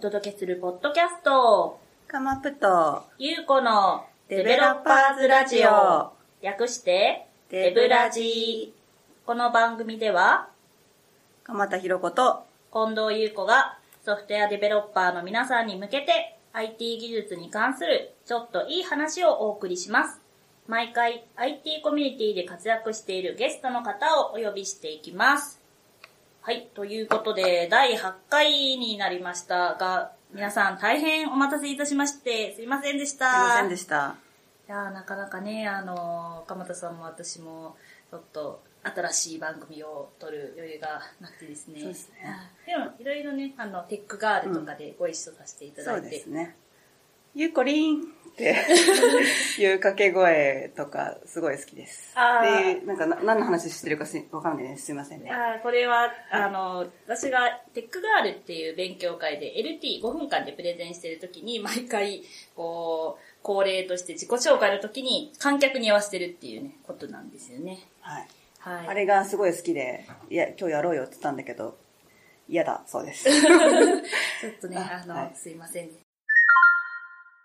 届けするポッドキャスト、カマプト、ゆうこのデベロッパーズラジオ、略して、デブラジこの番組では、鎌田ひろ子と、近藤優子がソフトウェアデベロッパーの皆さんに向けて IT 技術に関するちょっといい話をお送りします。毎回 IT コミュニティで活躍しているゲストの方をお呼びしていきます。はい、ということで第8回になりましたが、皆さん大変お待たせいたしましてすいませんでした。すいませんでした。いやーなかなかね、あのー、鎌田さんも私も、ちょっと、新しい番組を撮る余裕がなくてですね。そうですねでも、いろいろね、あの、テックガールとかでご一緒させていただそいうて。ですね。ゆうこりんって いう掛け声とかすごい好きです。で、なんかな何の話してるかすわかんないです。すいませんね。あーこれは、あの、私がテックガールっていう勉強会で LT5 分間でプレゼンしてるときに、毎回、こう、恒例として自己紹介の時に観客に言わせてるっていうね、ことなんですよね。はい。はい。あれがすごい好きで、いや、今日やろうよって言ったんだけど、嫌だ、そうです。ちょっとね、あの、あはいすいませんね。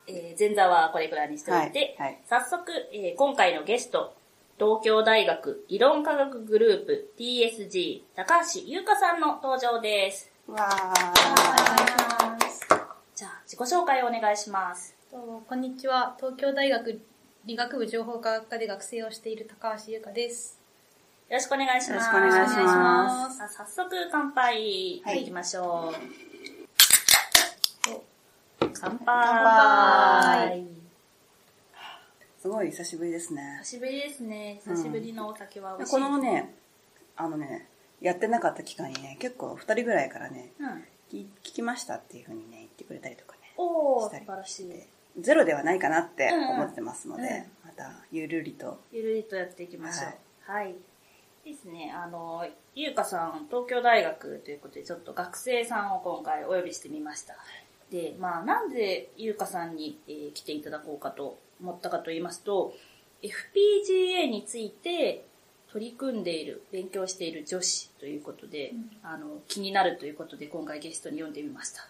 えー前座はこれくらいにしておいて、はいはい早速、えー今回のゲスト、東京大学理論科学グループ TSG 高橋優香さんの登場です。わー。じゃあ、自己紹介をお願いします。とこんにちは。東京大学理学部情報科学科で学生をしている高橋優香です。よろしくお願いします。よろしくお願いしますますさあ早速乾杯はいいきましょう。乾杯乾杯すごい久しぶりですね久。しぶりですね。久しぶりのお酒は美味しい、このね、あのね、やってなかった期間にね、結構二人ぐらいからね、うん。聞聞きましたっていうふうにね、言ってくれたりとかね。おー、したり素晴らしい。ゼロではないかなってうんうん思ってますので、うんまたゆるりと。ゆるりとやっていきましょう。はい。ですね、あの、ゆうかさん、東京大学ということで、ちょっと学生さんを今回お呼びしてみました。で、まあ、なんでゆうかさんに、えー来ていただこうかと思ったかと言いますと、FPGA について取り組んでいる、勉強している女子ということで、うんあの、気になるということで、今回ゲストに呼んでみました。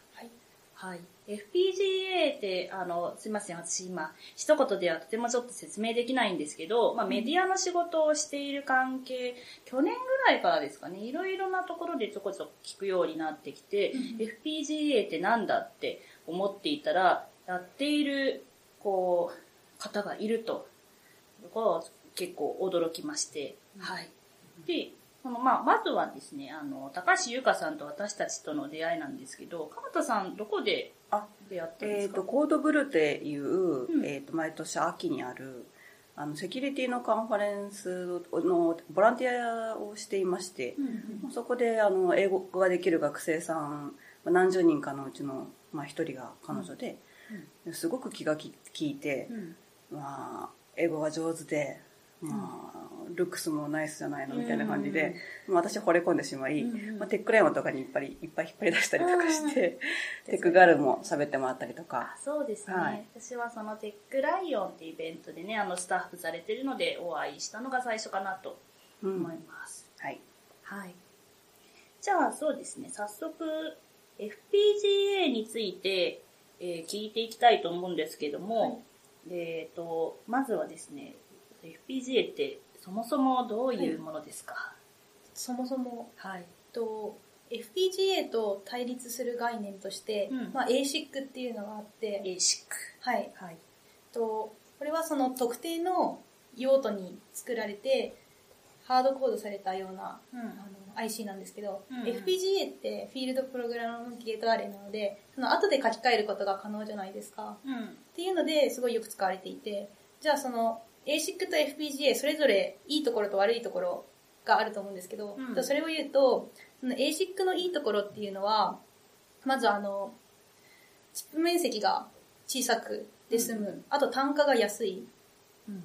はい。はい。FPGA って、あの、すいません、私今、一言ではとてもちょっと説明できないんですけど、まあ、メディアの仕事をしている関係、去年ぐらいからですかね、いろいろなところでちょこちょこ聞くようになってきて、FPGA ってなんだって思っていたら、やっている、こう、方がいると、結構驚きまして、はい。で、そのまあ、まずはですね、あの、高橋優香さんと私たちとの出会いなんですけど、鎌田さん、どこであ、出会ったんでえっ、すか、と、コードブルっていう、うん。えっ、と、毎年秋にある、あの、セキュリティのカンファレンスのボランティアをしていまして、うんうん。そこで、あの、英語ができる学生さん、まあ何十人かのうちの、まあ、一人が彼女で、すごく気がき利いて、うん。まあ、英語が上手で、まあ、ルックスもナイスじゃないのみたいな感じで、まあ私惚れ込んでしまい、うんうん。まあ、 TechLION とかにいっぱいいっぱい引っ張り出したりとかして、TechGIRL も喋ってもらったりとか。あ、そうですね、はい。私はその TechLION っていうイベントでね、あの、スタッフされてるのでお会いしたのが最初かなとうん。思います。はい。はい。じゃあ、そうですね、早速、FPGA について、えー聞いていきたいと思うんですけども、えっ、と、まずはですね、FPGA ってそもそもどういうものですか？そもそも、はい。と FPGA と対立する概念として、うんまあ、ASIC っていうのがあって、ASIC。はい。はい。とこれはその特定の用途に作られて、ハードコードされたようなうんあの IC なんですけど、うんうん FPGA ってフィールドプログラムゲートアレイなので、その後で書き換えることが可能じゃないですか。うん。っていうのですごいよく使われていて、じゃあその ASIC と FPGA それぞれいいところと悪いところがあると思うんですけど、うんそれを言うと、その ASIC のいいところっていうのは、まずあの、チップ面積が小さくで済む、あと単価が安い。うん。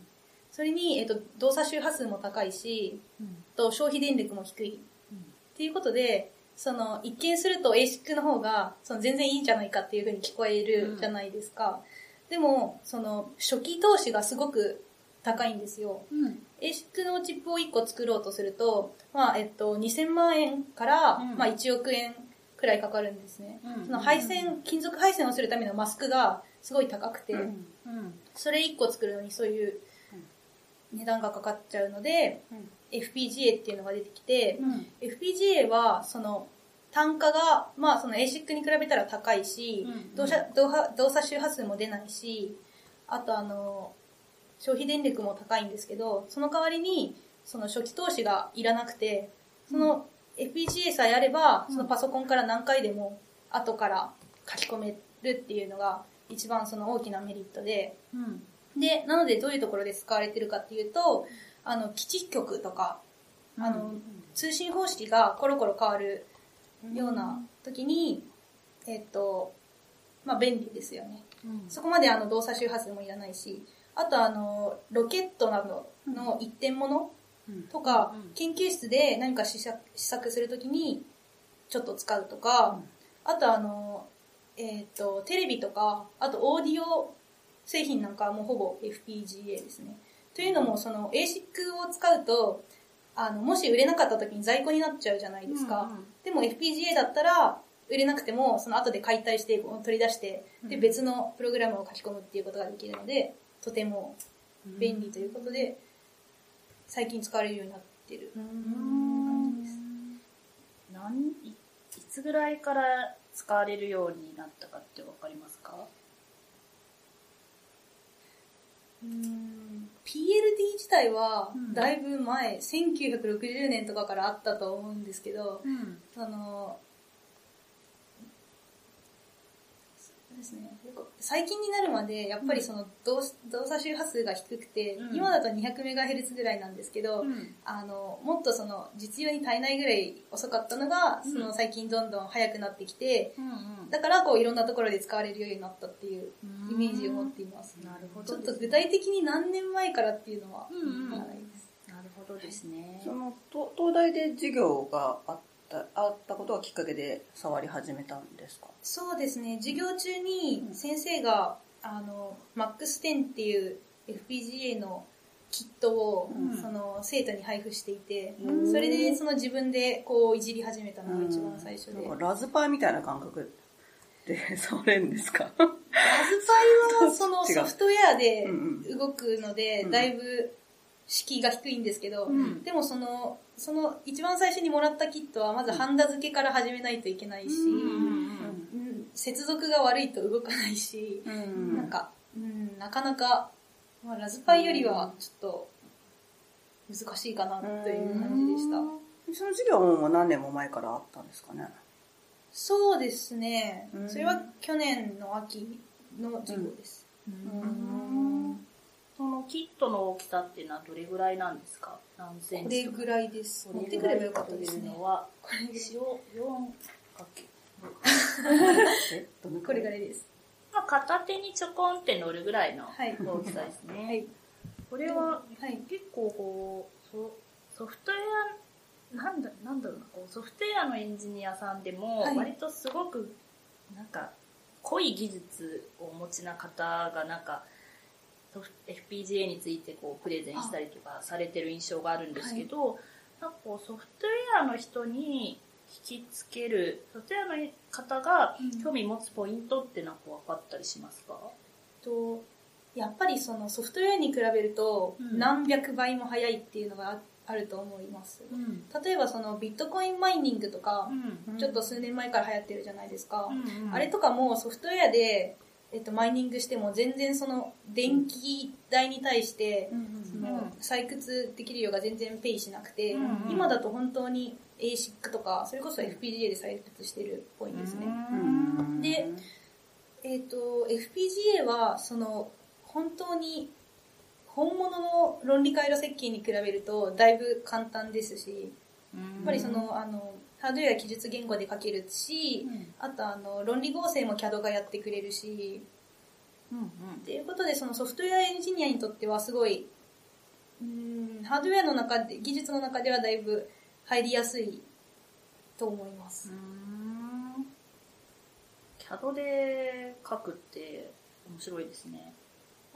それに、えっと、動作周波数も高いし、うん。と消費電力も低い。っていうことで、その、一見すると ASIC の方が、その全然いいんじゃないかっていうふうに聞こえるじゃないですか。でも、その、初期投資がすごく高いんですよ。うん。ASIC のチップを1個作ろうとすると、まあ、えっと、2000万円から、うんまあ、1億円くらいかかるんですね。うんその配線、金属配線をするためのマスクがすごい高くて。それ1個作るのにそういう値段がかかっちゃうので、うん FPGA っていうのが出てきて、うん。FPGA はその単価が、まあその ASIC に比べたら高いし、動作周波数も出ないし、あとあの、消費電力も高いんですけど、その代わりに、その初期投資がいらなくて、その FPGA さえあれば、そのパソコンから何回でも後から書き込めるっていうのが一番その大きなメリットで、うん。で、なのでどういうところで使われてるかっていうと、あの、基地局とか、あの、通信方式がコロコロ変わるような時に、えっと、まあ便利ですよね。うん。そこまであの動作周波数もいらないし、あとあの、ロケットなどの一点物とかうん、研究室で何か試作試作するときにちょっと使うとか、あとあの、えっ、と、テレビとか、あとオーディオ製品なんかはもうほぼ FPGA ですね。というのも、その ASIC を使うと、あの、もし売れなかった時に在庫になっちゃうじゃないですか。うんうんでも FPGA だったら、売れなくても、その後で解体して取り出して、で、うん。別のプログラムを書き込むっていうことができるので、とても便利ということで、最近使われるようになってる感じです。何いいつぐらいから使われるようになったかってわかりますか？うーん PLD 自体はうんだいぶ前、1960年とかからあったと思うんですけど、うん。その、そうですね。最近になるまで、やっぱりその動動作周波数が低くて、うん。今だと 200MHz ぐらいなんですけど、うん。あの、もっとその実用に足りないぐらい遅かったのが、うん。その最近どんどん速くなってきて、うんだからこういろんなところで使われるようになったっていうイメージを持っています。なるほちょっと具体的に何年前からっていうのはうんうん。なるほどですね。そのと東大で授業があったあったことがきっかけで触り始めたんですか？そうですね、授業中に先生が、あの、MAX10 っていう FPGA のキットを、うん。その生徒に配布していて、うん。それでその自分でこういじり始めたのが一番最初で。なんかラズパイみたいな感覚で触 れるんですか？ラズパイは そのソフトウェアでうんうん。動くので、うん。だいぶ敷居が低いんですけど、うん。でもその、その一番最初にもらったキットはまずハンダ付けから始めないといけないし、接続が悪いと動かないし、うん。なんか、うん、なかなか、まあ、ラズパイよりはちょっと難しいかなという感じでした。その授業ももう何年も前からあったんですかね？そうですね。う。ん。それは去年の秋の授業です。うんそのキットの大きさっていうのはどれぐらいなんですか？何センこチ？とかれぐらいです。持こってくればよかったですね。は、これぐらい一応4かけこれぐらいです。まあ、片手にちょこんって乗るぐらいのはい。大きさですね。はい。これははい。結構こうソソフトウェアなんだなんだろうなこうソフトウェアのエンジニアさんでもはい割とすごくなんか濃い技術をお持ちな方がなんか FPGA についてこうプレゼンしたりとかされてる印象があるんですけど、なんかこうソフトウェアの人に引きつけるソフトウェアの方がうん。興味持つポイントってなんか分かったりしますか、と、やっぱりそのソフトウェアに比べるとうん。何百倍も速いっていうのがああると思います。うん。例えばそのビットコインマイニングとか、うん。ちょっと数年前から流行ってるじゃないですか。うんうん。あれとかもソフトウェアで、えっと、マイニングしても全然その電気代に対して、その採掘できる量が全然ペイしなくて、今だと本当に ASIC とか、それこそ FPGA で採掘してるっぽいんですね。うんでえっ、と、FPGA は、その、本当に、本物の論理回路設計に比べると、だいぶ簡単ですし、やっぱりその、あの、ハードウェア記述言語で書けるし、あとあの、論理合成も CAD がやってくれるし、うんうんっていうことで、そのソフトウェアエンジニアにとってはすごい、うん、ハードウェアの中で、技術の中ではだいぶ入りやすいと思います。CAD で書くって面白いですね。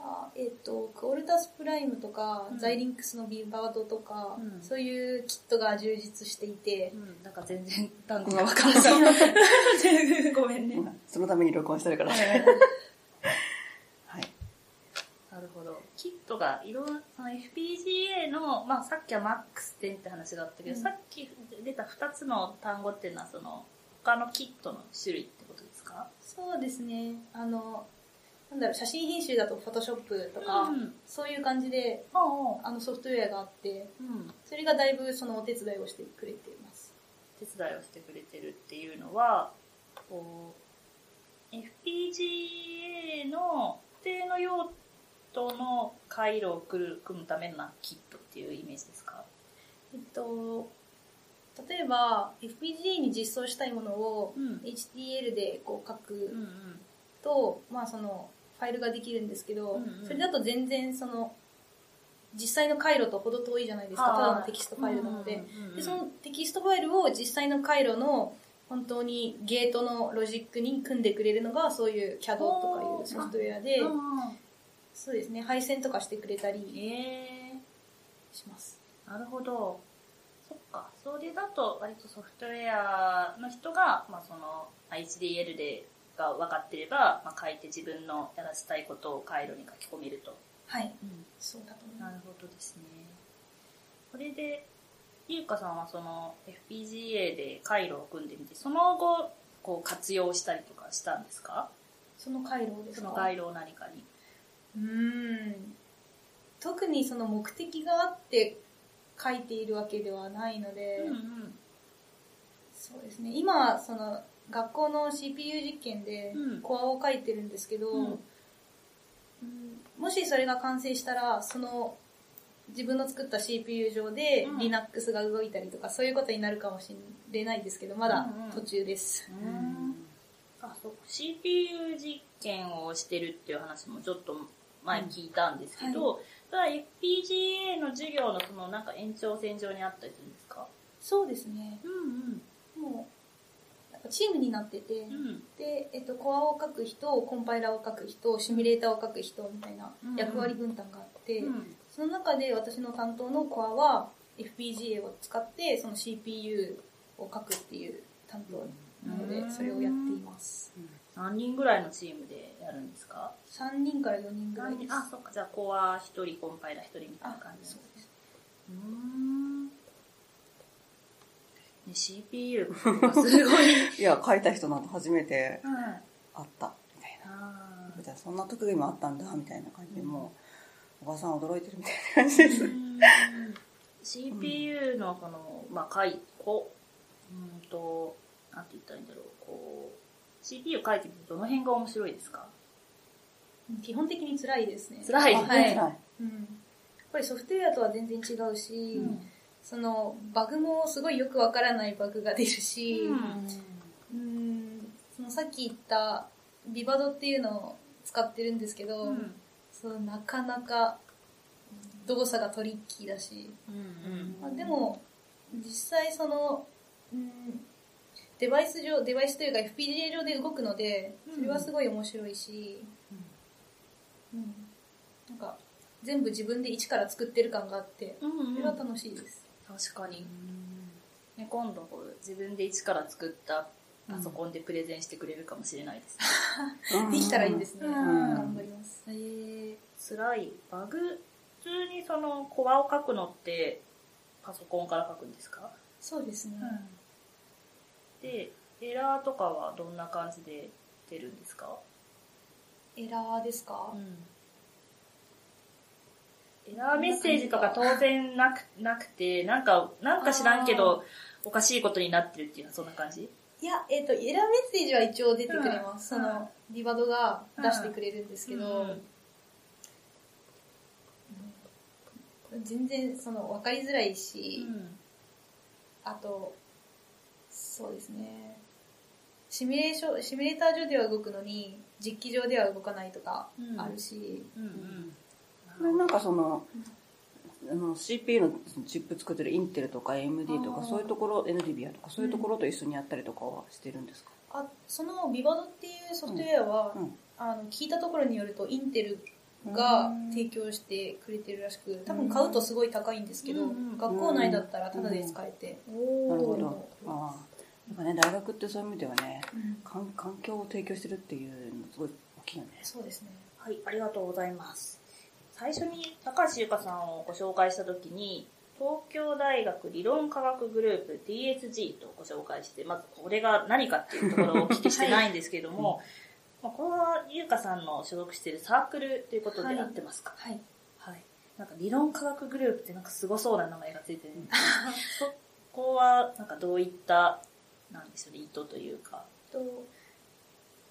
あえっ、と、クオルタスプライムとか、うんザイリンクスのビバードとか、うんそういうキットが充実していて、うん、なんか全然単語がわかんない。ごめんね。そのために録音してるから。はい。なるほど。キットがいろんな、その FPGA の、まあさっきは MAX10 って話があったけど、うんさっき出た2つの単語っていうのはその、他のキットの種類ってことですか？そうですね。あの、なんだろう、写真編集だと Photoshop とか、うん。そういう感じで、あのソフトウェアがあって、うん。それがだいぶそのお手伝いをしてくれています。手伝いをしてくれてるっていうのは、こう、FPGA の特定の用途の回路を組むためのキットっていうイメージですか？えっと、例えば FPGA に実装したいものをうん HDL でこう書くうんうん。と、まあそのファイルができるんですけど、うんうんそれだと全然その実際の回路と程遠いじゃないですか、ただのテキストファイルなので。うんうんうんで、そのテキストファイルを実際の回路の本当にゲートのロジックに組んでくれるのがそういう CAD とかいうソフトウェアで、うんそうですね、配線とかしてくれたりえします。ー、なるほど。そっか。それだと割とソフトウェアの人が、まあその HDL でが分かってれば、まあ、書いて自分のやらせたいことを回路に書き込めると。はい、そうだと思います。なるほどですね。これで、ゆうかさんはその FPGA で回路を組んでみて、その後、こう活用したりとかしたんですか？その回路ですか？その回路を何かに。うーん特にその目的があって書いているわけではないので、うんうん。そうですね今その学校の CPU 実験でうん。コアを書いてるんですけど、うん。うんもしそれが完成したらその自分の作った CPU 上でうん。Linux が動いたりとかそういうことになるかもしれないですけどまだうんうん。途中です、うん。あ、そう。CPU 実験をしてるっていう話もちょっと前聞いたんですけど、ただ FPGA の授業のそのなんか延長線上にあったりするんですか？そうですね。うんもうなんかチームになってて、うん。うん。で、えっと、コアを書く人、コンパイラーを書く人、シミュレーターを書く人みたいな役割分担があって、うんその中で私の担当のコアは FPGA を使ってその CPU を書くっていう担当なので、うんそれをやっています。何人ぐらいのチームでやるんですか？3人から4人ぐらいです。あ、そっか。じゃあ、コア1人、コンパイラー1人みたいな感じそうです。うーん。ね、CPU が すごい。いや、書いた人なんて初めてはい。会った、みたいあな。じゃあそんな特技もあったんだ、みたいな感じで、もう、おばさん驚いてるみたいな感じです。ー CPU のその、まあ、回、こう、うんと、なんて言ったらいいんだろう、こう、CPU 書いてみてどの辺が面白いですか？基本的に辛いですね。辛いあはい。辛いうん。やっぱりソフトウェアとは全然違うし、そのバグもすごいよくわからないバグが出るし、うん。うんそのさっき言ったビバドっていうのを使ってるんですけど、うん。そうなかなか動作がトリッキーだし、うん。まあ、でも実際その、うん、デバイス上デバイスというか FPGA 上で動くのでそれはすごい面白いし、うん。なんか全部自分で一から作ってる感があってそれは楽しいです、確かに、ね、今度自分で一から作ったパソコンでプレゼンしてくれるかもしれないですね、できたらいいですね、うん。頑張ります。えー、辛いバグ？普通にそのコアを書くのってパソコンから書くんですか、そうですね、でエラーとかはどんな感じで出るんですか、エラーですか、エラーメッセージとか当然なくなくてなんかなんか知らんけどおかしいことになってるっていうのはそんな感じ？いや、えっ、と、エラーメッセージは一応出てくれます。うん。その、リバドが出してくれるんですけど、うん。全然、その、わかりづらいし、あと、そうですね、シミュレーション、シミュレーター上では動くのに、実機上では動かないとかうん。あるし、うんうんこれなんかその、あの CPU のチップ作ってるインテルとか AMD とかそういうところ NVIDIA とかそういうところと一緒にやったりとかはしてるんですか、あそのビバドっていうソフトウェアは、うんあの聞いたところによるとインテルが提供してくれてるらしく、多分買うとすごい高いんですけど、うんうん学校内だったらタダで使えて。なるほおど。ああ。やっぱね、大学ってそういう意味ではね、環境を提供してるっていうのすごい大きいよね。そうですね。はい、ありがとうございます。最初に高橋優香さんをご紹介したときに、東京大学理論科学グループ DSG とご紹介して、まずこれが何かっていうところをお聞きしてないんですけれども、まあ、これは優香さんの所属しているサークルということで合ってますか？はい。はい。なんか理論科学グループってなんかすごそうな名前がついてるんですけど、そこはなんかどういった、なんでしょうね、意図というか。と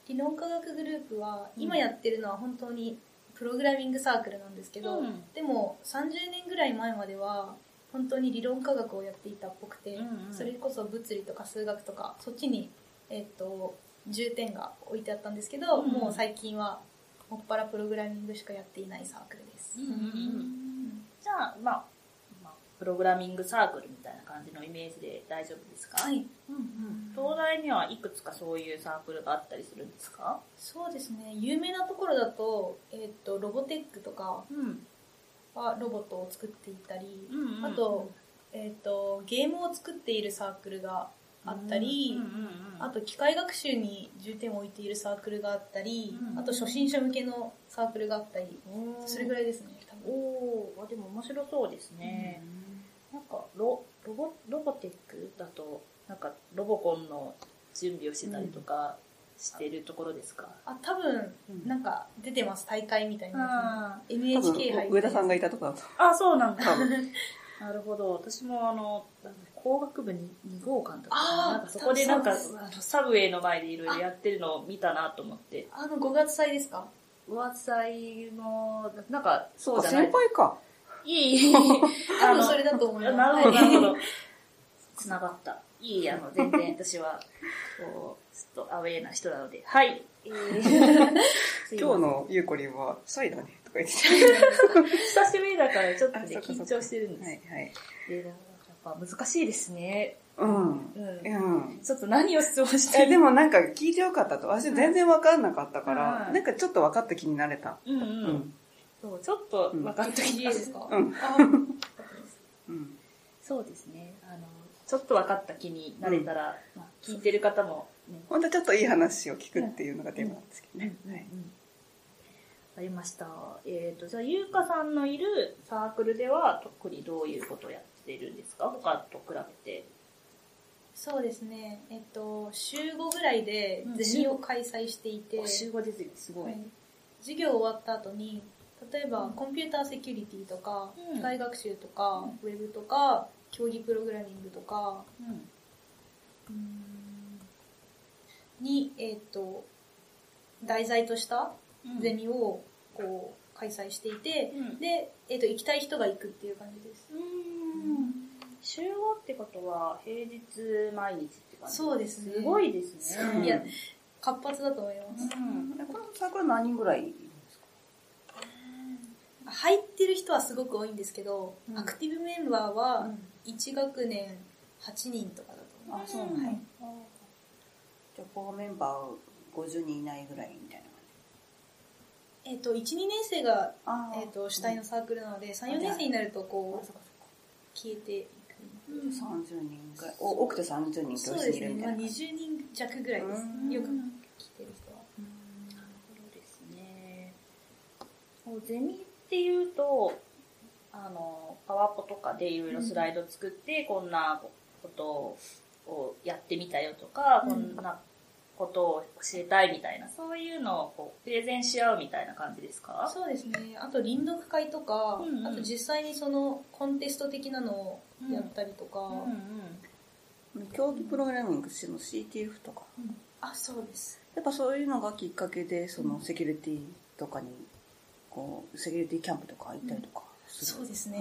理論科学グループは今やってるのは本当にプログラミングサークルなんですけど、うん。でも30年ぐらい前までは本当に理論科学をやっていたっぽくて、うんうん。それこそ物理とか数学とかそっちに、えっと重点が置いてあったんですけど、うん。もう最近はもっぱらプログラミングしかやっていないサークルです。じゃあ、まあ、まあ、プログラミングサークルみたいな感じのイメージで大丈夫ですか？はい、うんうん。東大にはいくつかそういうサークルがあったりするんですか？そうですね。有名なところだと,、えっとロボテックとかうん。はロボットを作っていたり、うんうんあと,、えー、とゲームを作っているサークルがあったり、うんうんうんあと機械学習に重点を置いているサークルがあったり、うんあと初心者向けのサークルがあったり、それぐらいですね多分。おー。あでも面白そうですね。なんかロ、ロボ、ロボテックだと、なんかロボコンの準備をしてたりとかしてるところですか、あ多分うん。なんか出てます。大会みたいな。あやつ多 NHK 杯分、上田さんがいたとこだと。あ、そうなんだ。なるほど。私もあの、工学部に2号館だったかななんかそこでなんか、サブウェイの前でいろいろやってるのを見たなと思って。あの5月祭ですか？上祭の、なんか、そうか、じゃない。先輩か。いい。多分それだと思いますなるほど、なはいるほど。つながった。いい、あの、全然私は、こう、ちょっとアウェーな人なので。はい。えー 今日のゆうこりんは、シャイだね、とか言って久しぶりだからちょっとね、緊張してるんです。はい、はい。でやっぱ難しいですね。うん。うん。うん。ちょっと何を質問してえいいでもなんか聞いてよかったと。私全然わかんなかったから、うんなんかちょっと分かった気になれた。うんう。うんん。そう、ちょっと分かった気いいですか、うんあうん。そうですね。あの、ちょっと分かった気になれたら、まあ、聞いてる方もね、ほんとちょっといい話を聞くっていうのがテーマなんですけどね。はい。うんわかりました。えっ、と、じゃあ、ゆうかさんのいるサークルでは、特にどういうことをやってるんですか？他と比べて。そうですねえっと週5ぐらいでゼミを開催していて、週5ですよ、すごい。はい授業終わった後に例えばコンピューターセキュリティとか、うん機械学習とか、ウェブとか競技プログラミングとかうん。に、えっと題材としたうんゼミをこう開催していて、うんで、えっと行きたい人が行くっていう感じです。うん。週5ってことは、平日毎日って感じ？そうですねすごいですね。うんいや活発だと思います。このサークル何人ぐらい入ってる人はすごく多いんですけど、うんアクティブメンバーは1学年8人とかだと思います。あ、そうなんだ。はいじゃあ、コアメンバー50人以内ぐらいみたいな感えっ、と、1、2年生が、じ。えっ、と、主体のサークルなので、3、4年生になると、こう、消えていく。30人ぐらい。お多くて30人教そう室にいですね。まあ、るみたいな感じ。20人弱ぐらいですうん。よく来てる人は。なるほどですね。こうゼミっていうと、あの、パワポとかでいろいろスライド作って、こんなことをやってみたよとか、うんこんなことを教えたいみたいな、そういうのをこうプレゼンし合うみたいな感じですか？そうですね。あと、臨読会とか、うんうんあと実際にその、コンテスト的なのをやったりとか、うんうん。競技プログラミングしての CTF とか。あ、そうです。やっぱそういうのがきっかけで、そのセキュリティとかに、こう、セキュリティキャンプとか行ったりとかする？そうですね。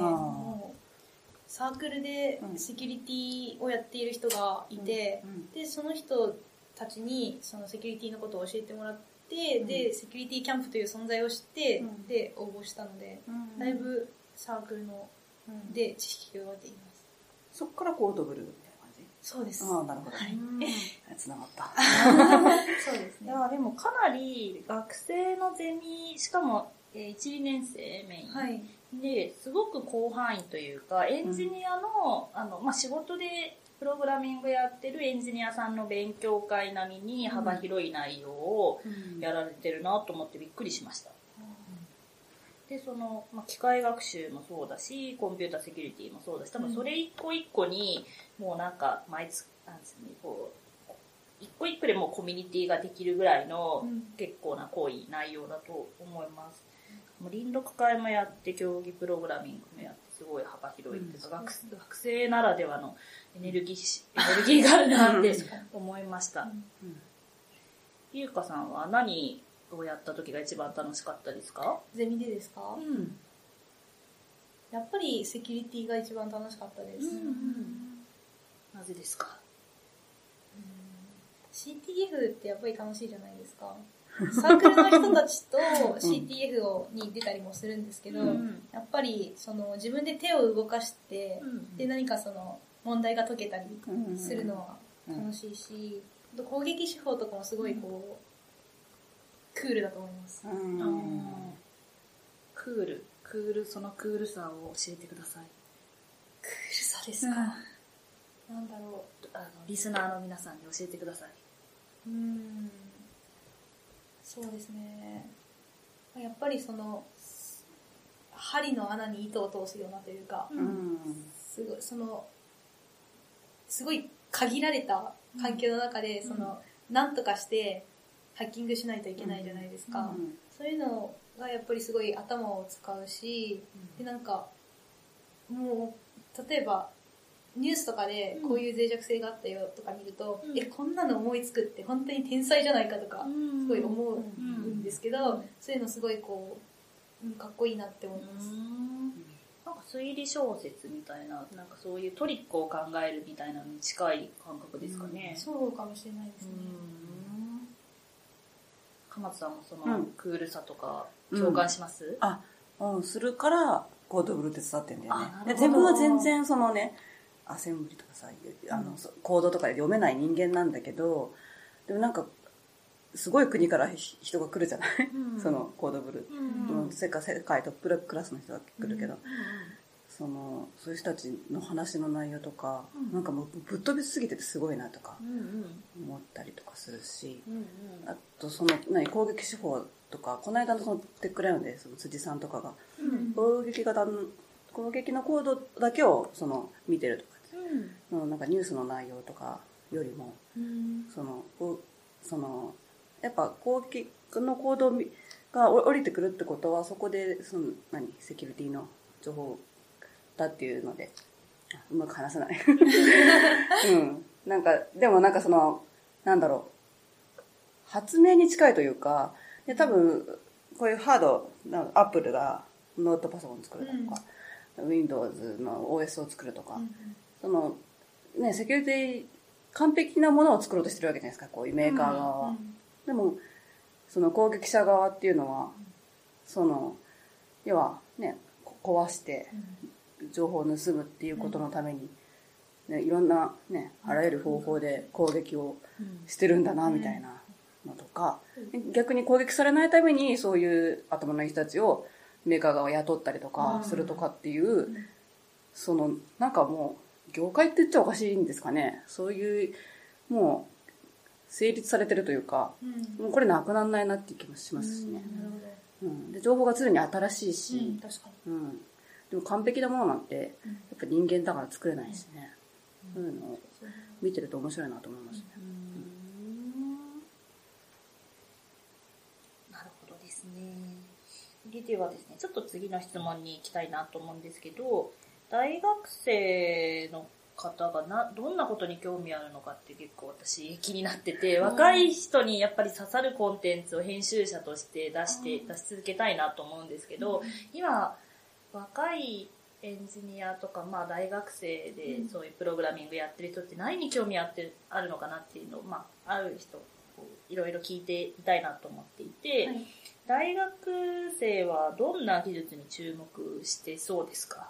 サークルでうんセキュリティをやっている人がいて、うんで、その人たちにそのセキュリティのことを教えてもらって、うんで、セキュリティキャンプという存在を知って、うんで、応募したので、うんだいぶサークルの、うんで知識が得ています。そっからコードブルーみたいな感じ？そうです。ああ、なるほど。はい つながった。そうですね。でもかなり学生のゼミ、しかもえー、1、2年生メイン。はい。で、すごく広範囲というか、エンジニアの、あの、まあ、仕事でプログラミングやってるエンジニアさんの勉強会並みに幅広い内容をやられてるなと思ってびっくりしました。で、その、まあ、機械学習もそうだし、コンピュータセキュリティもそうだし、多分それ一個一個に、もうなんか、毎月、なんですね、こう、一個一個でもうコミュニティができるぐらいのうん結構な濃い内容だと思います。もう臨読会もやって、競技プログラミングもやって、すごい幅広いっていうか、学学生ならではのエネルギーし、エネルギーがあるなって思いました。ゆうかさんは何をやった時が一番楽しかったですか？ゼミでですか、ん。やっぱりセキュリティが一番楽しかったです。なぜですか？CTF ってやっぱり楽しいじゃないですか。サークルの人たちと CTF をに出たりもするんですけど、うんやっぱりその自分で手を動かして、うんで何かその問題が解けたりするのは楽しいし、あと攻撃手法とかもすごいこう、クールだと思います。クール。クール、そのクールさを教えてください。クールさですか、なんだろあの、リスナーの皆さんに教えてください。う。うーん。そうですね。やっぱりその、針の穴に糸を通すようなというか、うんすごい、その、すごい限られた環境の中で、その、なんとかしてハッキングしないといけないじゃないですか。うんそういうのがやっぱりすごい頭を使うし、で、なんか、もう、例えば、ニュースとかでこういう脆弱性があったよとか見ると、うん。え、こんなの思いつくって本当に天才じゃないかとか、すごい思ううんんですけど、そういうのすごいこう、うんかっこいいなって思います。なんか推理小説みたいな、なんかそういうトリックを考えるみたいなのに近い感覚ですかね。そうかもしれないですね。かまつさんもそのうん。クールさとか共感します、あ、うん、するから、コードブルー手伝ってんだよね。自分は全然そのね、アセンブリとかさ、あの、そコードとかで読めない人間なんだけど、でもなんか、すごい国からひ人が来るじゃない、うん。そのコードブルー。うん。うん。世界世界トップクラスの人が来るけど、そのそういう人たちの話の内容とか、うん。なんかもうぶっ飛びすぎててすごいなとかうんうん。思ったりとかするし、うんうん。あとその何攻撃手法とかこの間のそのテックライオンでその辻さんとかがうん。攻撃型の攻撃のコードだけをその見てると。かのなんかニュースの内容とかよりもうん。そのそのやっぱ攻撃の行動がお降りてくるってことはそこでその何セキュリティの情報だっていうのであうまく話せない。うん。なんかでもなんかそのなんだろう。発明に近いというかで多分こういうハードなアップルがノートパソコン作るとか、Windows の OS を作るとか、そのねセキュリティ完璧なものを作ろうとしてるわけじゃないですかこういうメーカー側は、でもその攻撃者側っていうのはその要はねこ壊して情報を盗むっていうことのために、ね、いろんなねあらゆる方法で攻撃をしてるんだなみたいなのとか、逆に攻撃されないためにそういう頭のいい人たちをメーカー側が雇ったりとかするとかっていう、そのなんかもう業界って言っちゃおかしいんですかね。そういうもう成立されてるというかうん。もうこれなくならないなっていう気もしますしね、なるほど。うん、で情報が常に新しいし、うん、確かに。うん。でも完璧なものなんてやっぱ人間だから作れないしね、そういうのを見てると面白いなと思いますね、なるほどですね。ではですね、ちょっと次の質問に行きたいなと思うんですけど、大学生の方がな、どんなことに興味あるのかって結構私気になってて、若い人にやっぱり刺さるコンテンツを編集者として出して、出し続けたいなと思うんですけど、今、若いエンジニアとか、まあ大学生でそういうプログラミングやってる人って何に興味あってあるのかなっていうのを、まあ、ある人、いろいろ聞いていたいなと思っていて、はい。大学生はどんな技術に注目してそうですか？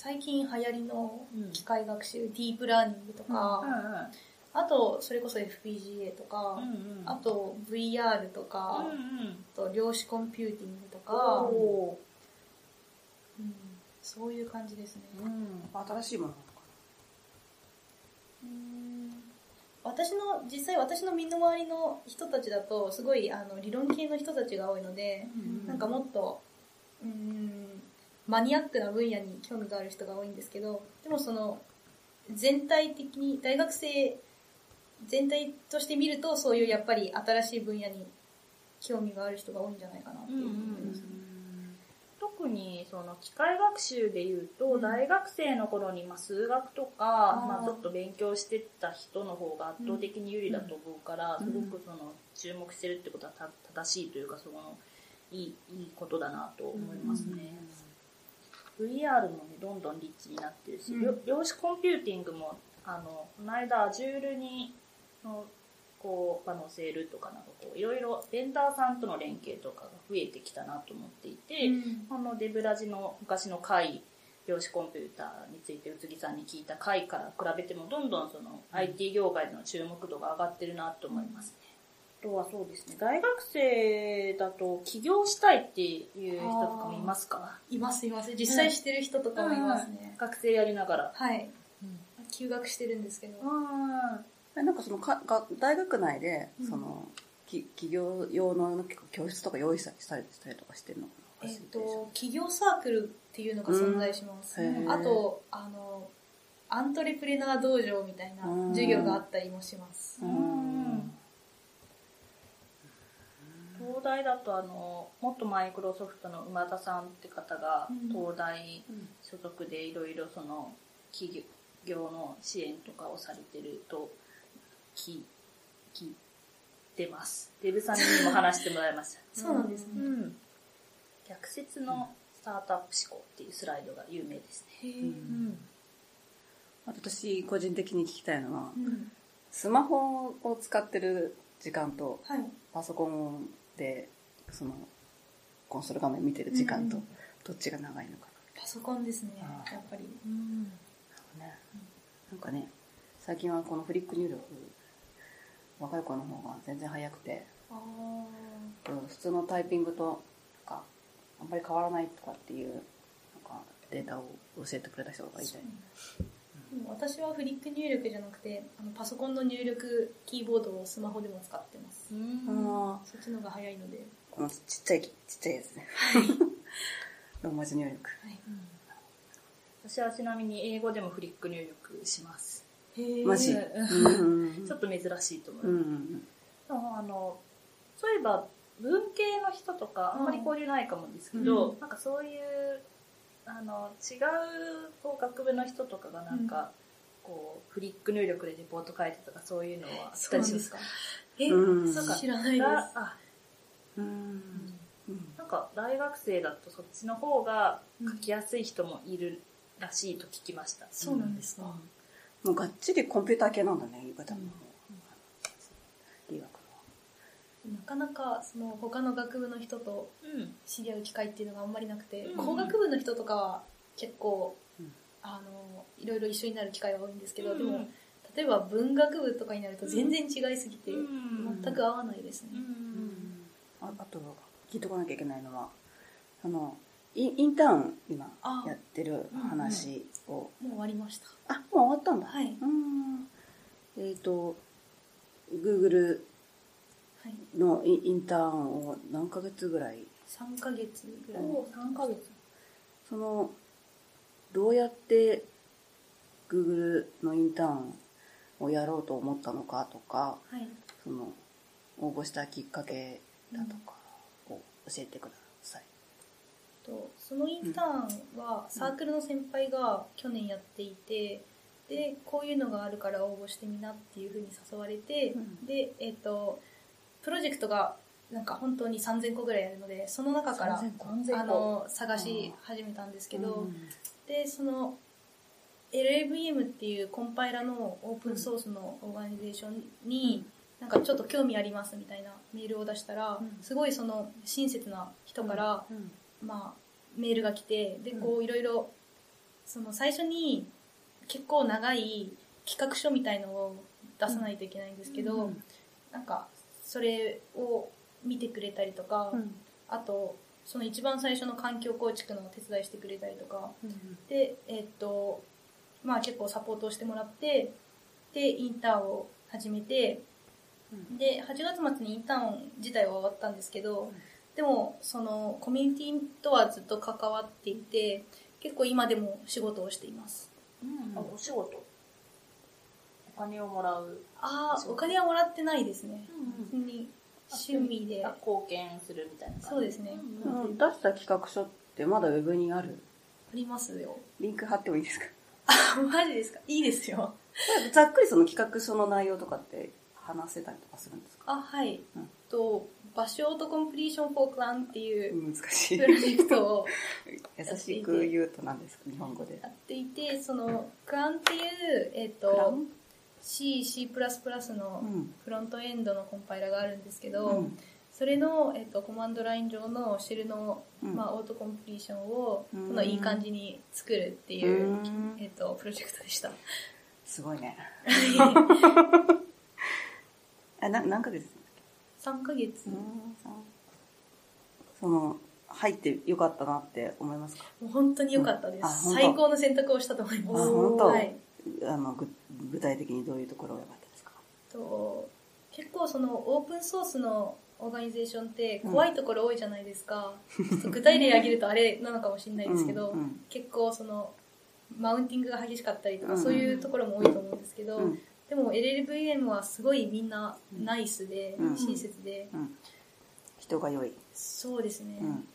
最近流行りのうん。機械学習、ディープラーニングとか、うん。ああと、それこそ FPGA とか、うんうん。あと VR とか、うんうん。あと量子コンピューティングとか、おうんそういう感じですね。ーうん。新しいものなのか私の、実際私の身の回りの人たちだと、すごいあの理論系の人たちが多いので、うん。なんかもっと、うーん、マニアックな分野に興味がある人が多いんですけど、でもその、全体的に、大学生全体として見ると、そういうやっぱり新しい分野に興味がある人が多いんじゃないかなっていう。ふうに思いますね。特にその機械学習でいうと、うん。大学生の頃にまあ数学とかまあ、ちょっと勉強してた人の方が圧倒的に有利だと思うから、うん。すごくその注目してるってことはた正しいというかそのいいいいことだなと思いますね。VR もねどんどんリッチになってるし、うん量量子コンピューティングもあのこの間 Azure にのこう場載せるとかなんかこういろいろベンダーさんとの連携とかが増えてきたなと思っていて、うんあのデブラジの昔の回量子コンピューターについて宇津木さんに聞いた回から比べてもどんどんその IT 業界での注目度が上がってるなと思いますね。あとはそうですね大学生だと起業したいっていう人とかもいますか？いますいます。実際してる人とかもいますね。学生やりながら。はい。休学してるんですけど。なんかそのかが大学内でうんその、き企業用のなんか教室とか用意したりしたりとかしてるの？かなえっ、と、企業サークルっていうのが存在します。うんあと、あの、アントレプレナー道場みたいな授業があったりもします。うん東大だとあの元マイクロソフトの馬田さんって方がうん。東大所属でいろいろその企業の支援とかをされてると聞聞いてます。デブさんにも話してもらいました。そうなんですね。うん。逆説のスタートアップ思考っていうスライドが有名ですね。うん。私個人的に聞きたいのはうん。スマホを使ってる時間とはい。パソコンでそのコンソール画面見てる時間とうん。どっちが長いのか。パソコンですね、やっぱり。な、ね、なんかね最近はこのフリック入力若い子の方が全然早くて普通のタイピングとなんかあんまり変わらないとかっていうなんかデータを教えてくれた人がいて私はフリック入力じゃなくて、あのパソコンの入力キーボードをスマホでも使ってます。あそっちの方が早いので。ーこのちっちゃいちっちゃいやつね。ローマ字入力。はい。私はちなみに英語でもフリック入力します。へー。マジ？うん。うん。ちょっと珍しいと思いますう。んうん。でもあのそういえば文系の人とかあんまり交流ないかもですけど、うん。なんかそういうあの違うこう学部の人とかがなんか、こうフリック入力でレポート書いてとかそういうのはあったりしますか？え、うん。そうか。知らないです。だあ。うん。うん。なんか大学生だとそっちの方が書きやすい人もいるらしいと聞きました、そうなんですか。もうがっちりコンピューター系なんだね、言い方も。理学なかなかその他の学部の人とうん。知り合う機会っていうのがあんまりなくて、うん。工学部の人とかは結構、うん。あのいろいろ一緒になる機会が多いんですけど、うん。でも例えば文学部とかになると全然違いすぎて、うん。全く合わないですね。ああと聞いとかなきゃいけないのはあのインインターン今あ。やってる話を。もう終わりました。あもう終わったんだ。はい。うん。えっ、と Google はい。のインターンを何ヶ月ぐらい？3ヶ月ぐらい。お3ヶ月。そのどうやって Google のインターンをやろうと思ったのかとかはい。その応募したきっかけだとかを教えてください、とそのインターンはサークルの先輩が去年やっていて、でこういうのがあるから応募してみなっていうふうに誘われて、うん。でえっ、とプロジェクトがなんか本当に3000個ぐらいあるのでその中から3000個？3000個？あの探し始めたんですけど、うん。でその LLVM っていうコンパイラのオープンソースのオーガニゼーションに、なんかちょっと興味ありますみたいなメールを出したら、うん。すごいその親切な人から、うん。まあ、メールが来てでうん。こういろいろその最初に結構長い企画書みたいのを出さないといけないんですけど、うん。なんかそれを見てくれたりとか、うん。あとその一番最初の環境構築のお手伝いしてくれたりとか。でえっとまあ結構サポートをしてもらってでインターンを始めてうん。で8月末にインターン自体は終わったんですけど、ん。でもそのコミュニティとはずっと関わっていて結構今でも仕事をしています。あお仕事？お金をもらう。ああお金はもらってないですね。うん普通に趣味であ貢献するみたいな感じ。そうですね。うんうん。うん出した企画書ってまだウェブにある？ありますよ。リンク貼ってもいいですか？あ マジですか？いいですよ。ざっくりその企画書の内容とかって話せたりとかするんですか？あはい、うん。と場所オートコンプリーションフォークランっていう難しい。プロジェクトを 優しく言うと何ですか？日本語で。やっていてそのクランっていう、えっクラとン？C、C++ のうん。フロントエンドのコンパイラがあるんですけど、うん。それの、えっと、コマンドライン上のシェルの、うん。まあ、オートコンプリーションを、うん。このいい感じに作るっていう、うん。えっと、プロジェクトでした。すごいね。あな何ヶ月？3ヶ月、その入ってよかったなって思いますか？もう本当に良かったです。最高の選択をしたと思います。あ本当。はい。あのぐ具体的にどういうところが良かったですか？と結構そのオープンソースのオーガニゼーションって怖いところ多いじゃないですか、ちょっと具体例挙げるとあれなのかもしれないですけど、うん。うん。結構そのマウンティングが激しかったりとか、うん。そういうところも多いと思うんですけど、うん。でも LLVM はすごいみんなナイスで、うん。親切で、うん。人が良い、そうですね、うん。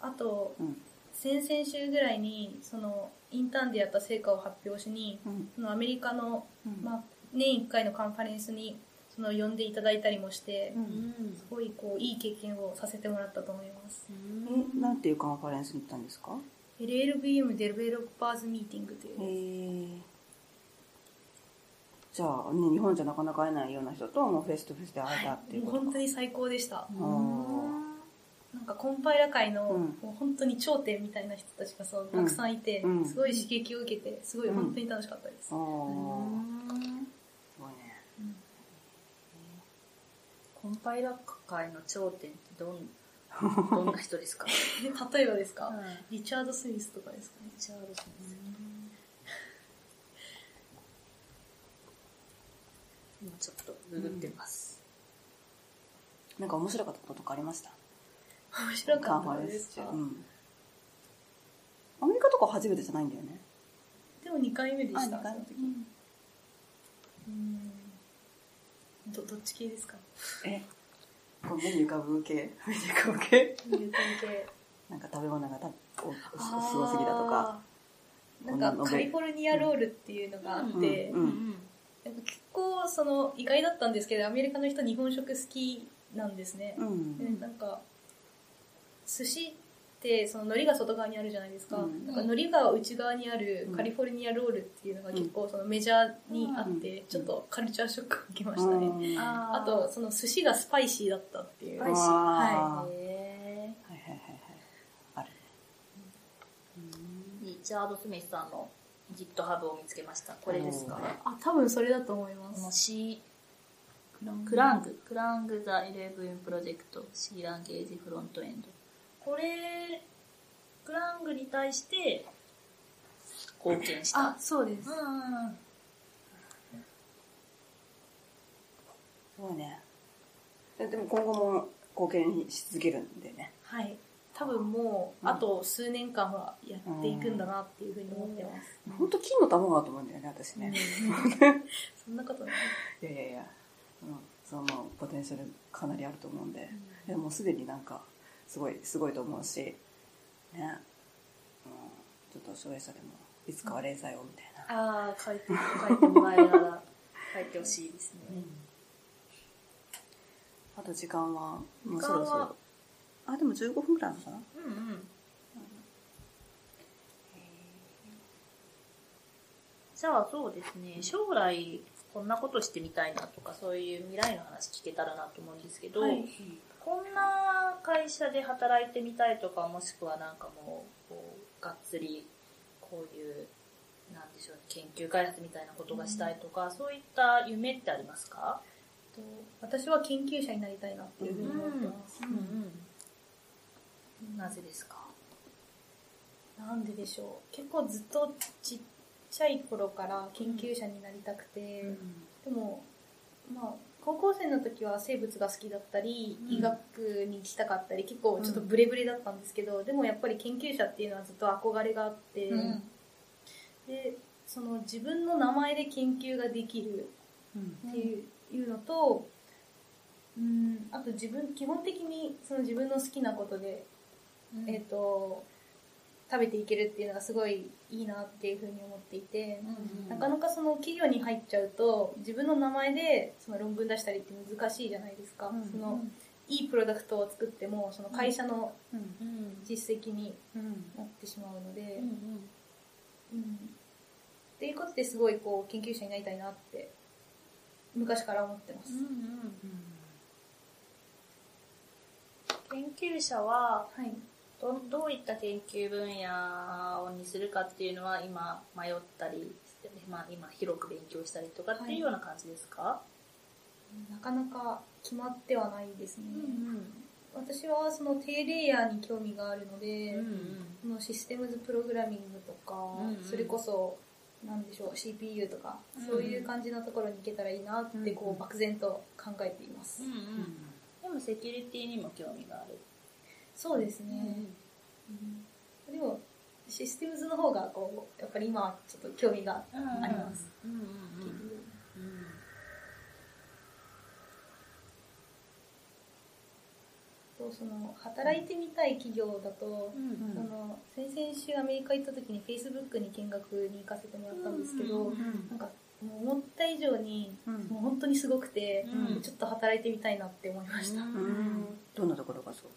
あとうん先々週ぐらいにそのインターンでやった成果を発表しにうん。そのアメリカの、うん。まあ、年1回のカンファレンスにその呼んでいただいたりもして、ううん。んすごいこういい経験をさせてもらったと思います。えなんていうカンファレンスに行ったんですか？LLVM デベロッパーズミーティングという。じゃあ、ね、日本じゃなかなか会えないような人ともうフェイスとフェイスで会えたっていうことか。本当に最高でした。うんかコンパイラ界の、うん。もう本当に頂点みたいな人たちがそうたくさんいて、うん。すごい刺激を受けてすごい本当に楽しかったです、あー。すごいね。コンパイラ界の頂点ってどん どんな人ですか？例えばですか、うん。リチャード・スミスとかですか？ねチャールズ今ちょっとググってます。なんか面白かったこととかありました？面白かったです。うん。アメリカとか初めてじゃないんだよね。でも2回目でした。あ二回目。その時。うん。どどっち系ですか？えこう目に浮かぶ系？目に浮かぶ系？なんか食べ物がたおすごすぎだとか。なんかカリフォルニアロールっていうのがあって、うんうんなん。か結構その意外だったんですけどアメリカの人日本食好きなんですね、うん。でなんか寿司ってその海苔が外側にあるじゃないですか,、うん。なんか海苔が内側にあるうん。カリフォルニアロールっていうのが結構そのメジャーにあって、うん。ちょっとカルチャーショックを受けましたね、うん。あとその寿司がスパイシーだったっていう。スパイシーあー。へはいはいはいはい。ある。ーリチャード・スミスさんの GitHub を見つけました。これですか？あ多分それだと思いまこのす C、クラング、クラング・ザ・イレブン・プロジェクト、C ランゲージ・フロントエンド。これ、クラングに対して貢献した。あそうです。うん。すごいね。えでも今後も貢献し続けるんでね。はい。多分もううんあと数年間はやっていくんだなっていうふうに思ってます、本当金の卵だと思うんだよね私ね、そんなことない。いやいやいや、うん、そのポテンシャルかなりあると思うんで、でもうすでになんかすごいすごいと思うしね、うん、ちょっと障害者でもいつかは零細をみたいな、ああ、書いて、書いてもらえたら、書いてほしいですね。あと時間はもうそろそろ。あでも15分ぐらいなのかな？うん。うん。じゃあそうですね、将来こんなことしてみたいなとか、そういう未来の話聞けたらなと思うんですけど、はいこんな会社で働いてみたいとか、もしくはなんかもう、こうがっつり、こういうなんでしょう、研究開発みたいなことがしたいとか、そういった夢ってありますか？と私は研究者になりたいなっていうふうに思ってます。なぜですか？なんででしょう。結構ずっとちっちゃい頃から研究者になりたくて、でも、まあ、高校生の時は生物が好きだったり、うん。医学に行きたかったり、結構ちょっとブレブレだったんですけど、でもやっぱり研究者っていうのはずっと憧れがあって、うん。で、その自分の名前で研究ができるうん。っていう,、いうのと、うん、あと自分、基本的にその自分の好きなことで、えっ、と、食べていけるっていうのがすごいいいなっていうふうに思っていて、なかなかその企業に入っちゃうと自分の名前でその論文出したりって難しいじゃないですか、うんそのいいプロダクトを作ってもその会社のうんうん。実績にうんなってしまうので、うんうん。っていうことですごいこう研究者になりたいなって昔から思ってます、研究者ははいどどういった研究分野にするかっていうのは今迷ったりまあ、今広く勉強したりとかっていうような感じですか、なかなか決まってはないですね、うん私はその低レイヤーに興味があるので、うんそのシステムズプログラミングとか、うんうん。それこそなんでしょう CPU とか、うんそういう感じのところに行けたらいいなってこう、うん漠然と考えています、うんうん。でもセキュリティにも興味がある、そうですね、うん。でもシステムズの方がこうやっぱり今はちょっと興味がうんあります、うんうんうんとその働いてみたい企業だと、うんその先々週アメリカ行った時に Facebook に見学に行かせてもらったんですけど、うんなんかもう思った以上にうん。もう本当にすごくて、うん。ちょっと働いてみたいなって思いました、うんうん。どんなところがそう？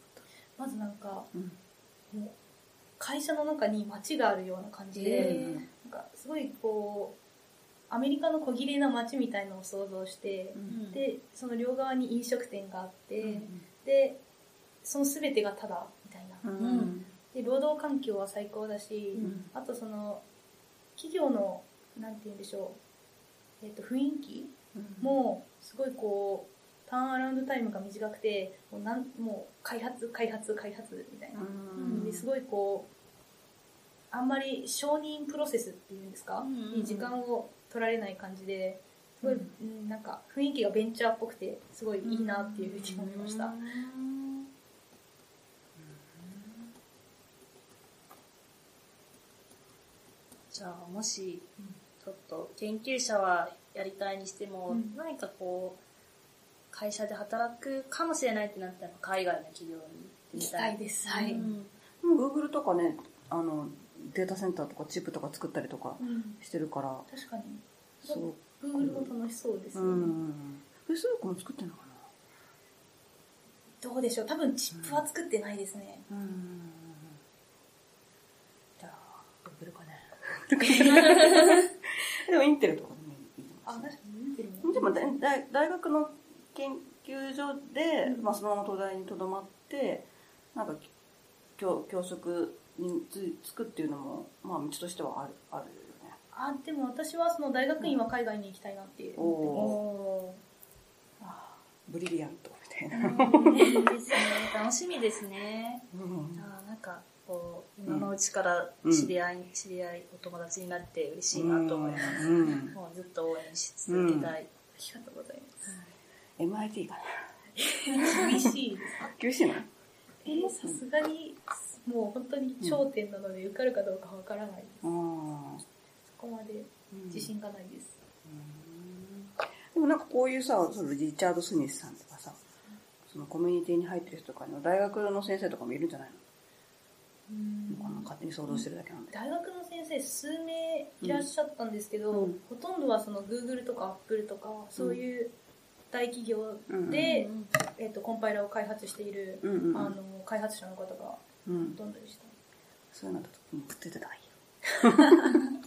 まずなんかたうん。もう会社の中に街があるような感じで、えなんかすごいこうアメリカの小綺麗な街みたいのを想像してう、ん。でその両側に飲食店があって、うん。でその全てがタダみたいな、うん。で労働環境は最高だし、うん。あとその企業のなんて言うんでしょう、えっと雰囲気もすごいこうターンアラウンドタイムが短くてもうなんもう開発開発開発みたいな、うん。ですごいこうあんまり承認プロセスっていうんですか、に時間を取られない感じですごい、うん。なんか雰囲気がベンチャーっぽくてすごいいいなっていうふうに思いました、うん。じゃあもしちょっと研究者はやりたいにしても、うん。何かこう会社で働くかもしれないってなったら海外の企業に行きたいです。はい、うん。うん Google とかねあのデータセンターとかチップとか作ったりとかうんしてるから。確かに。すごく Google も楽しそうですよね、うん。フェイスブックも作ってんのかどうでしょう。多分チップは作ってないですね、なうん。じゃあ Google かねでもインテルとかでもいいとあ確かに見てるねでも大大大学の研究所で、うん。まあ、そのまま東大にとどまってなんか教教職につつくっていうのも、まあ、道としてはあるあるよね。あでも私はその大学院は海外に行きたいなっていうおおあブリリアントみたいーな、いいですね。楽しみですね。うん。あーなんかこう今のうちから知り合い、知り合いお友達になって嬉しいなと思います、うん。もうずっと応援し続けたい、ありがとうございます。MIT かな。厳しい。厳しいの？えーさすがに、もう本当に頂点なので受かるかどうかわからないです。あー。そこまで自信がないです。でもなんかこういうさそのリチャード・スミスさんとかさそのコミュニティに入ってる人とかの大学の先生とかもいるんじゃないの？かな勝手に想像してるだけなんで。大学の先生数名いらっしゃったんですけど、うん。ほとんどはその Google とか Apple とかそういう大企業うんで、うん。えっとコンパイラーを開発している、うんうんあの開発者の方がほうん。とんどでした。そういうのだとうんくってたらいいよ。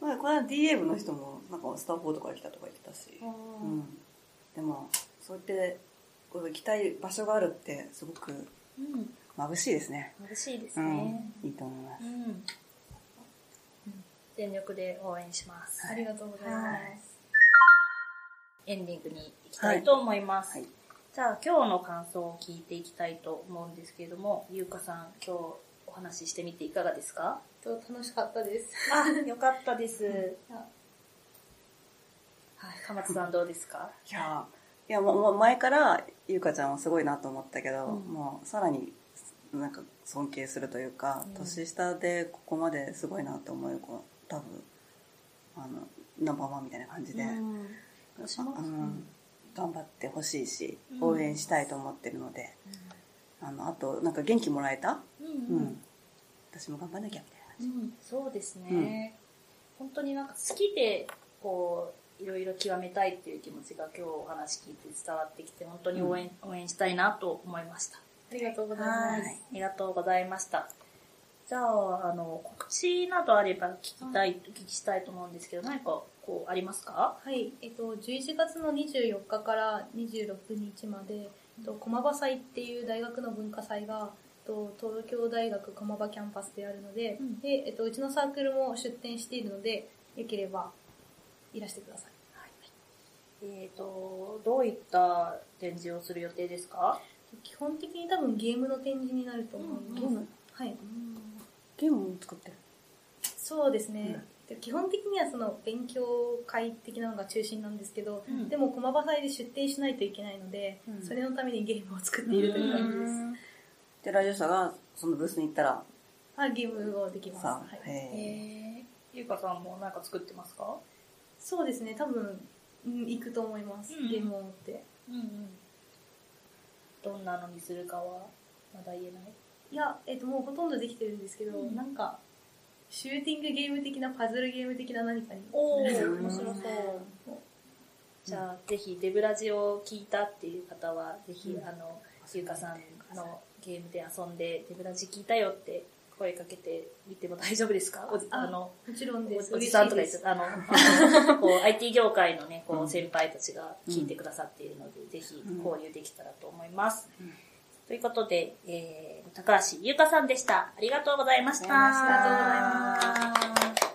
まあこの間 DA 部の人もなんかスタンフォードから来たとか言ってたし、うん、でもそうやって行きたい場所があるってすごくうん。眩しいですね。眩しいですうん。ね、いいと思います。うん。全力で応援します。ありがとうございます。エンディングに行きたいと思います。はい。はいじゃあ今日の感想を聞いていきたいと思うんですけれども、ゆうかさん今日お話ししてみていかがですか？と楽しかったです。あ、よかったです。あ。はい、かまつさんどうですか？いやいやもうもう前からゆうかちゃんはすごいなと思ったけど、うん。もうさらになんか尊敬するというか、うん。年下でここまですごいなと思う子多分あのナンバーワンみたいな感じで、うん私もうん頑張ってほしいしうん。応援したいと思ってるので、あのあとなんか元気もらえた、うん。私も頑張んなきゃみたいな感じ、うん、そうですね、本当になんか好きでこういろいろ極めたいっていう気持ちが今日お話聞いて伝わってきて本当に応援,、応援したいなと思いました。ありがとうございます。ありがとうございました。じゃああの告知などあれば聞きたい、お聞きしたいと思うんですけど何かこうありますか？はい、えっと、11月の24日から26日まで、えっと、駒場祭っていう大学の文化祭が、えっと、東京大学駒場キャンパスであるので、うん。で、えっと、うちのサークルも出展しているので、よければいらしてください。えっ、とどういった展示をする予定ですか？基本的に多分ゲームの展示になると思います。ゲーム？はい。ゲームを作ってる？そうですね。で基本的にはその勉強会的なのが中心なんですけど、うん。でも駒場祭で出展しないといけないので、うん。それのためにゲームを作っているという感じです。でラジオ社がそのブースに行ったらあ、ゲームをできます。さはい、へええー、ゆうかさんも何か作ってますか？そうですね、多分、うん、行くと思います、うん。ゲームを持って。うんうん。どんなのにするかはまだ言えない？いや、えっ、と、もうほとんどできてるんですけど、うん。なんか、シューティングゲーム的な、パズルゲーム的な何かに。おーー面白そう。じゃあぜひデブラジを聞いたっていう方はぜひ、うん。あのゆうかさんのゲームで遊んでデブラジ聞いたよって声かけてみても大丈夫ですか？ああのもちろんです。おおじさんとか言ってあの こう IT 業界のねこううん。先輩たちが聞いてくださっているので、ぜひうん。交流できたらと思います、うんということで、えー、高橋優香さんでしたありがとうございましたありがとうございましたありがとうございます。